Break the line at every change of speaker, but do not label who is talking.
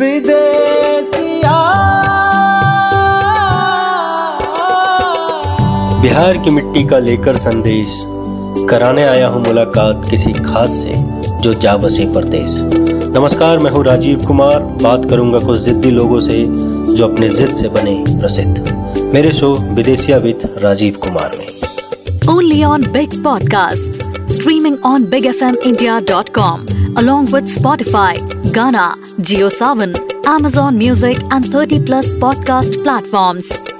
बिहार की मिट्टी का लेकर संदेश। कराने आया हूँ मुलाकात किसी खास से जो जा बसे परदेश। नमस्कार मैं हूँ राजीव कुमार। बात करूँगा कुछ जिद्दी लोगों से जो अपने जिद से बने प्रसिद्ध। मेरे show Bidesiya with Rajiv Kumar में।
Only on Big Podcasts, streaming on bigfmindia.com, along with Spotify, Ghana, JioSavan, Amazon Music, and 30 plus podcast platforms.